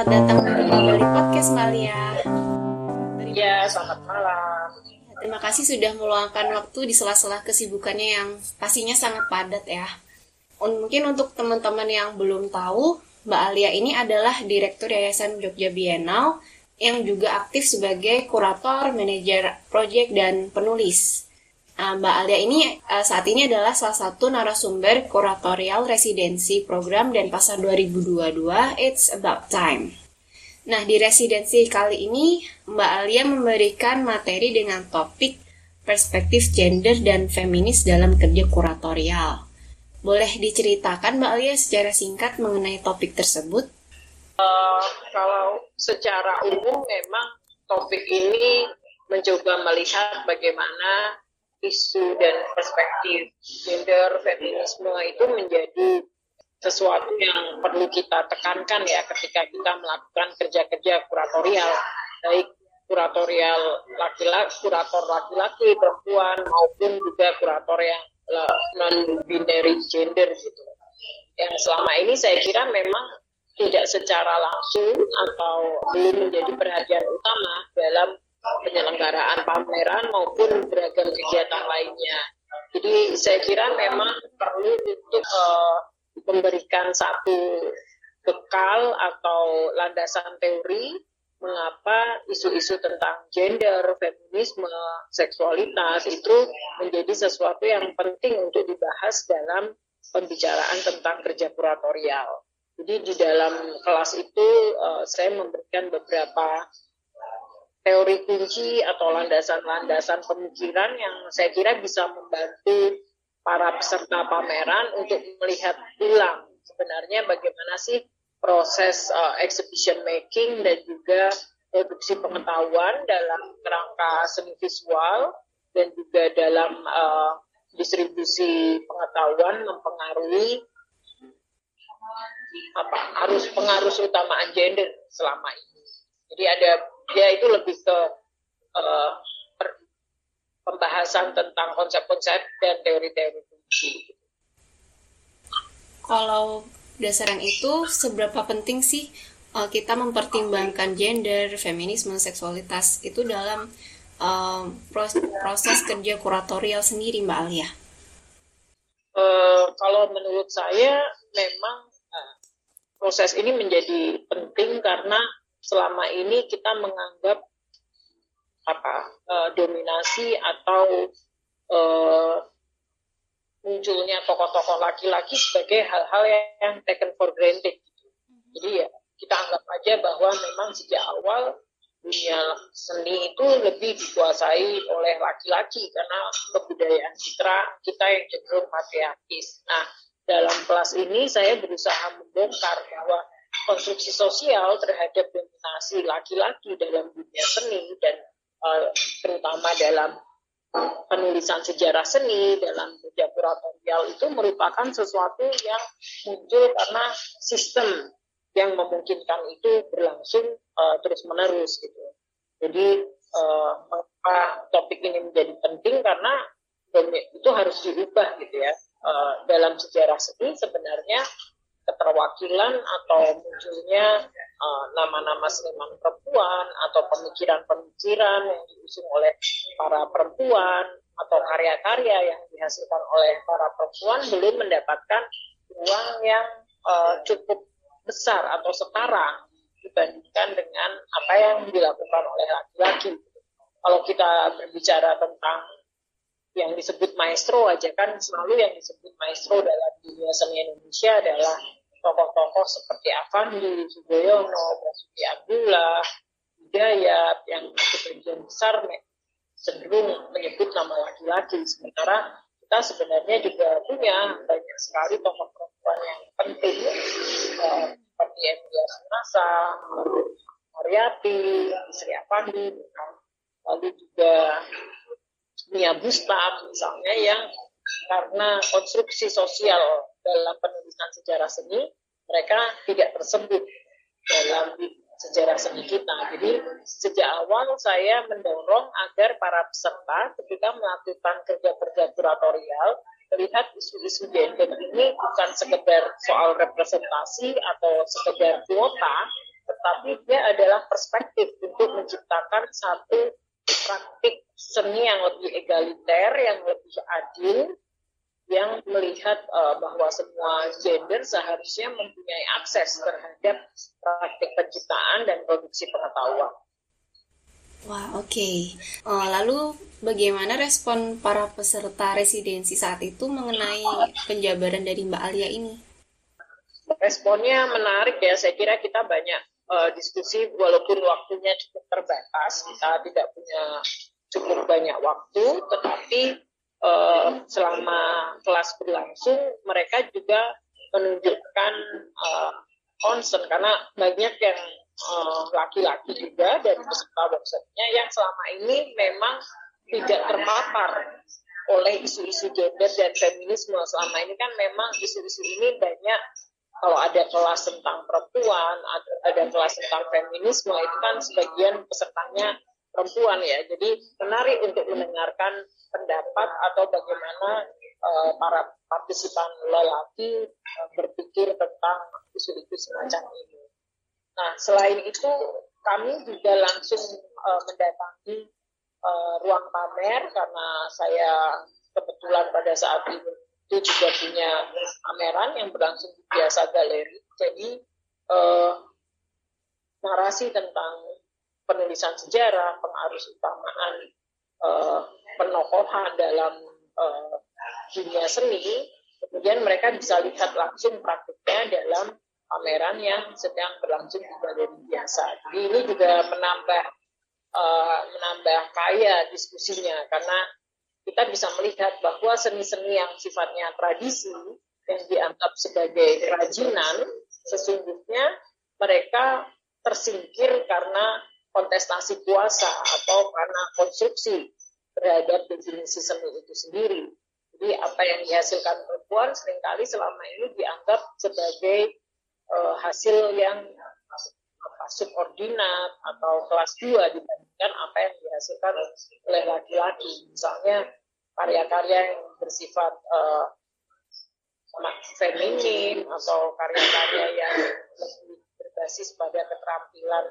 selamat datang kembali dari podcast Malia. Ya, selamat malam. Terima kasih sudah meluangkan waktu di sela-sela kesibukannya yang pastinya sangat padat ya. Mungkin untuk teman-teman yang belum tahu, Mbak Alia ini adalah Direktur Yayasan Jogja Bienal yang juga aktif sebagai kurator, manajer proyek, dan penulis. Nah, Mbak Alia ini uh, saat ini adalah salah satu narasumber kuratorial residensi program dan pasar 2022 It's About Time. Nah, di residensi kali ini Mbak Alia memberikan materi dengan topik perspektif gender dan feminis dalam kerja kuratorial. Boleh diceritakan Mbak Alia secara singkat mengenai topik tersebut? Uh, kalau secara umum memang topik ini mencoba melihat bagaimana isu dan perspektif gender feminisme itu menjadi sesuatu yang perlu kita tekankan ya ketika kita melakukan kerja-kerja kuratorial baik kuratorial laki-laki kurator laki-laki perempuan maupun juga kurator yang non binary gender gitu. Yang selama ini saya kira memang tidak secara langsung atau belum menjadi perhatian utama dalam penyelenggaraan pameran maupun beragam kegiatan lainnya. Jadi saya kira memang perlu untuk uh, memberikan satu bekal atau landasan teori mengapa isu-isu tentang gender, feminisme, seksualitas itu menjadi sesuatu yang penting untuk dibahas dalam pembicaraan tentang kerja kuratorial. Jadi di dalam kelas itu uh, saya memberikan beberapa teori kunci atau landasan-landasan pemikiran yang saya kira bisa membantu para peserta pameran untuk melihat ulang sebenarnya bagaimana sih proses uh, exhibition making dan juga produksi pengetahuan dalam kerangka seni visual dan juga dalam uh, distribusi pengetahuan mempengaruhi apa arus pengaruh utamaan gender selama ini. Jadi ada dia itu lebih ke uh, pembahasan tentang konsep-konsep dan teori-teori kunci. Kalau dasarnya itu seberapa penting sih uh, kita mempertimbangkan gender, feminisme, seksualitas itu dalam uh, proses, proses kerja kuratorial sendiri, Mbak Alia? Uh, kalau menurut saya memang uh, proses ini menjadi penting karena selama ini kita menganggap apa uh, dominasi atau uh, munculnya tokoh-tokoh laki-laki sebagai hal-hal yang taken for granted. Gitu. Jadi ya kita anggap aja bahwa memang sejak awal dunia seni itu lebih dikuasai oleh laki-laki karena kebudayaan citra kita yang cenderung patriarkis. Nah, dalam kelas ini saya berusaha membongkar bahwa konstruksi sosial terhadap dominasi laki-laki dalam dunia seni dan uh, terutama dalam penulisan sejarah seni dalam media kuratorial itu merupakan sesuatu yang muncul karena sistem yang memungkinkan itu berlangsung uh, terus menerus gitu. Jadi uh, mengapa topik ini menjadi penting karena itu harus diubah gitu ya. Uh, dalam sejarah seni sebenarnya keterwakilan atau munculnya uh, nama-nama seniman perempuan atau pemikiran-pemikiran yang diusung oleh para perempuan atau karya-karya yang dihasilkan oleh para perempuan belum mendapatkan ruang yang uh, cukup besar atau setara dibandingkan dengan apa yang dilakukan oleh laki-laki. Kalau kita berbicara tentang yang disebut maestro aja kan selalu yang disebut maestro dalam dunia seni Indonesia adalah tokoh-tokoh seperti Avandi, Sudoyono, Basuki Abdullah, Hidayat yang sebagian besar cenderung menyebut nama laki-laki. Sementara kita sebenarnya juga punya banyak sekali tokoh perempuan yang penting uh, seperti Emilia Sunasa, Mariati, Sri Avandi, lalu juga Mia Bustam misalnya yang karena konstruksi sosial dalam penulisan sejarah seni mereka tidak tersebut dalam sejarah seni kita. Jadi sejak awal saya mendorong agar para peserta ketika melakukan kerja-kerja kuratorial melihat isu-isu gender ini bukan sekedar soal representasi atau sekedar kuota, tetapi dia adalah perspektif untuk menciptakan satu praktik seni yang lebih egaliter, yang lebih adil, yang melihat uh, bahwa semua gender seharusnya mempunyai akses terhadap praktik penciptaan dan produksi pengetahuan. Wah, oke. Okay. Oh, lalu bagaimana respon para peserta residensi saat itu mengenai penjabaran dari Mbak Alia ini? Responnya menarik ya. Saya kira kita banyak uh, diskusi walaupun waktunya cukup terbatas, kita tidak punya cukup banyak waktu, tetapi uh, selama kelas berlangsung mereka juga menunjukkan uh, concern. Karena banyak yang laki-laki uh, juga dari peserta workshopnya yang selama ini memang tidak terpapar oleh isu-isu gender dan feminisme. Selama ini kan memang isu-isu ini banyak kalau ada kelas tentang perempuan, ada, ada kelas tentang feminisme, itu kan sebagian pesertanya perempuan ya. Jadi menarik untuk mendengarkan pendapat atau bagaimana uh, para partisipan lelaki uh, berpikir tentang isu-isu semacam ini. Nah, selain itu kami juga langsung uh, mendatangi uh, ruang pamer karena saya kebetulan pada saat itu itu juga punya pameran yang berlangsung di biasa galeri. Jadi eh, narasi tentang penulisan sejarah, pengarus utamaan eh, penokohan dalam eh, dunia seni, kemudian mereka bisa lihat langsung praktiknya dalam pameran yang sedang berlangsung di galeri biasa. Jadi ini juga menambah uh, menambah kaya diskusinya karena kita bisa melihat bahwa seni-seni yang sifatnya tradisi yang dianggap sebagai kerajinan sesungguhnya mereka tersingkir karena kontestasi kuasa atau karena konstruksi terhadap definisi seni itu sendiri. Jadi apa yang dihasilkan perempuan sering kali selama ini dianggap sebagai uh, hasil yang apa, subordinat atau kelas 2 dibandingkan apa yang dihasilkan oleh laki-laki. Misalnya karya-karya yang bersifat uh, feminin atau karya-karya yang lebih berbasis pada keterampilan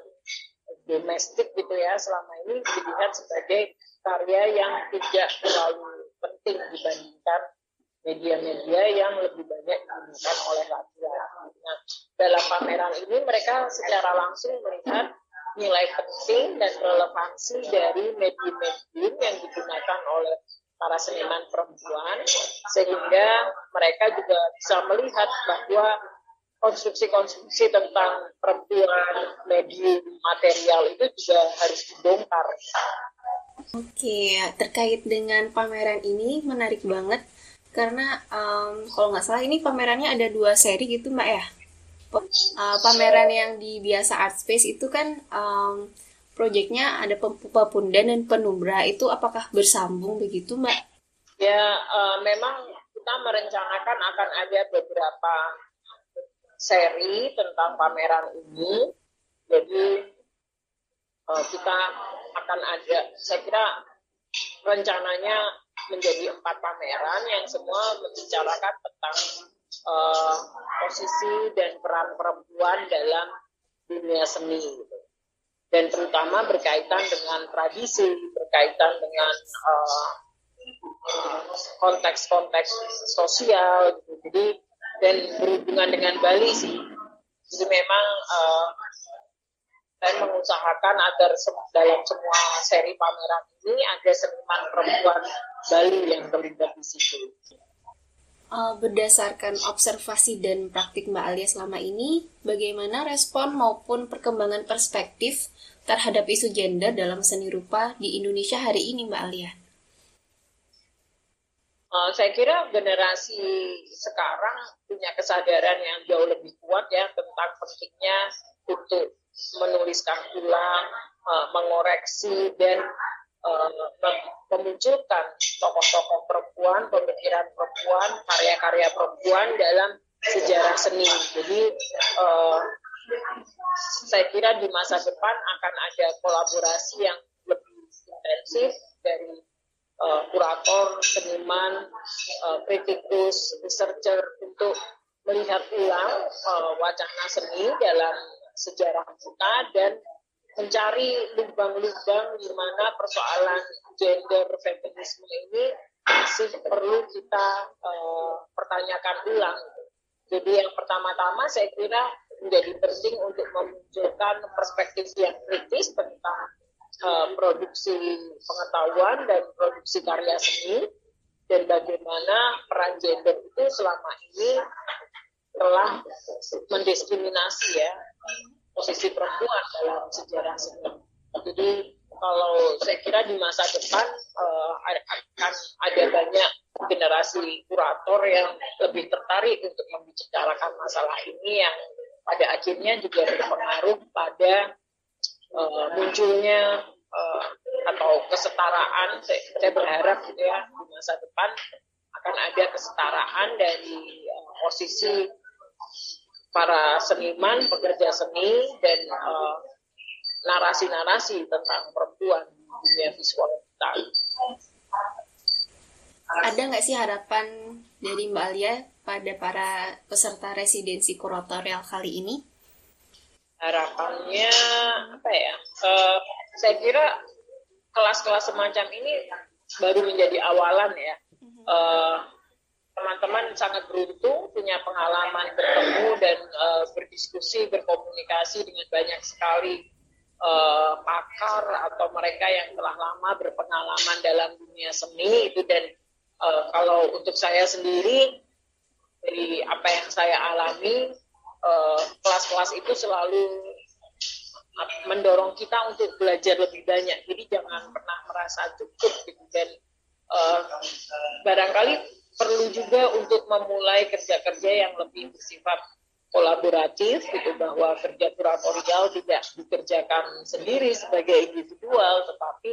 domestik gitu ya selama ini dilihat sebagai karya yang tidak terlalu penting dibandingkan media-media yang lebih banyak digunakan oleh laki-laki. Nah, dalam pameran ini mereka secara langsung melihat nilai penting dan relevansi dari medium-medium yang digunakan oleh para seniman perempuan sehingga mereka juga bisa melihat bahwa konstruksi-konstruksi tentang perempuan medium material itu juga harus dibongkar. Oke, terkait dengan pameran ini menarik banget karena um, kalau nggak salah ini pamerannya ada dua seri gitu mbak ya. Uh, pameran yang di biasa art space itu kan um, proyeknya ada Papundan dan Penumbra itu apakah bersambung begitu Mbak? Ya uh, memang kita merencanakan akan ada beberapa seri tentang pameran ini. Jadi uh, kita akan ada, saya kira rencananya menjadi empat pameran yang semua membicarakan tentang uh, posisi dan peran perempuan dalam dunia seni. Gitu dan terutama berkaitan dengan tradisi, berkaitan dengan konteks-konteks uh, sosial, gitu. jadi dan berhubungan dengan Bali sih. Jadi memang uh, mengusahakan agar dalam semua seri pameran ini ada seniman perempuan Bali yang terlibat di situ. Uh, berdasarkan observasi dan praktik Mbak Alia selama ini, bagaimana respon maupun perkembangan perspektif terhadap isu gender dalam seni rupa di Indonesia hari ini, Mbak Alia? Uh, saya kira generasi sekarang punya kesadaran yang jauh lebih kuat ya tentang pentingnya untuk menuliskan ulang, uh, mengoreksi dan uh, memunculkan tokoh-tokoh perempuan, pemikiran perempuan, karya-karya perempuan dalam sejarah seni. Jadi saya kira di masa depan akan ada kolaborasi yang lebih intensif dari uh, kurator, seniman, uh, kritikus, researcher untuk melihat ulang uh, wacana seni dalam sejarah kita dan mencari lubang-lubang di mana persoalan gender feminisme ini masih perlu kita uh, pertanyakan ulang. Jadi yang pertama-tama saya kira menjadi penting untuk memunculkan perspektif yang kritis tentang uh, produksi pengetahuan dan produksi karya seni dan bagaimana peran gender itu selama ini telah mendiskriminasi ya posisi perempuan dalam sejarah seni. Jadi kalau saya kira di masa depan uh, akan ada banyak generasi kurator yang lebih tertarik untuk membicarakan masalah ini yang pada akhirnya juga berpengaruh pada uh, munculnya uh, atau kesetaraan. Saya, saya berharap gitu ya di masa depan akan ada kesetaraan dari uh, posisi para seniman, pekerja seni dan uh, narasi-narasi tentang perempuan di dunia visual kita. Ada nggak sih harapan dari Mbak Alia pada para peserta residensi kuratorial kali ini? Harapannya apa ya? Uh, saya kira kelas-kelas semacam ini baru menjadi awalan ya. Uh, teman-teman sangat beruntung punya pengalaman bertemu dan uh, berdiskusi, berkomunikasi dengan banyak sekali uh, pakar atau mereka yang telah lama berpengalaman dalam dunia seni itu dan uh, kalau untuk saya sendiri dari apa yang saya alami kelas-kelas uh, itu selalu mendorong kita untuk belajar lebih banyak. Jadi jangan pernah merasa cukup gitu. Dan uh, barangkali perlu juga untuk memulai kerja-kerja yang lebih bersifat kolaboratif gitu bahwa kerja kuratorial tidak dikerjakan sendiri sebagai individual tetapi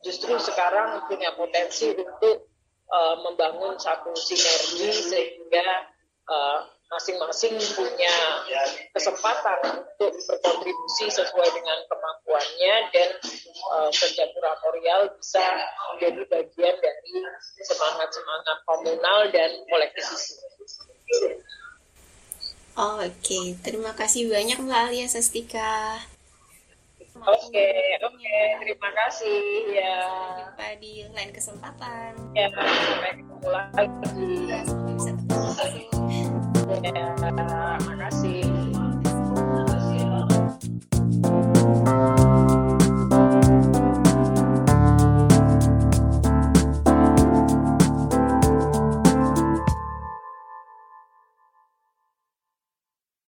justru sekarang punya potensi untuk uh, membangun satu sinergi sehingga uh, masing-masing punya kesempatan untuk berkontribusi sesuai dengan kemampuannya dan uh, kerja kuratorial bisa menjadi bagian dari semangat-semangat komunal dan kolektivisme. Oh, Oke, okay. terima kasih banyak Mbak Alia Sastika. Oke, okay, oke, okay. terima kasih ya. Jumpa di lain kesempatan. Ya, sampai ketemu lagi. Ya, semoga bisa ketemu. Ya, terima kasih.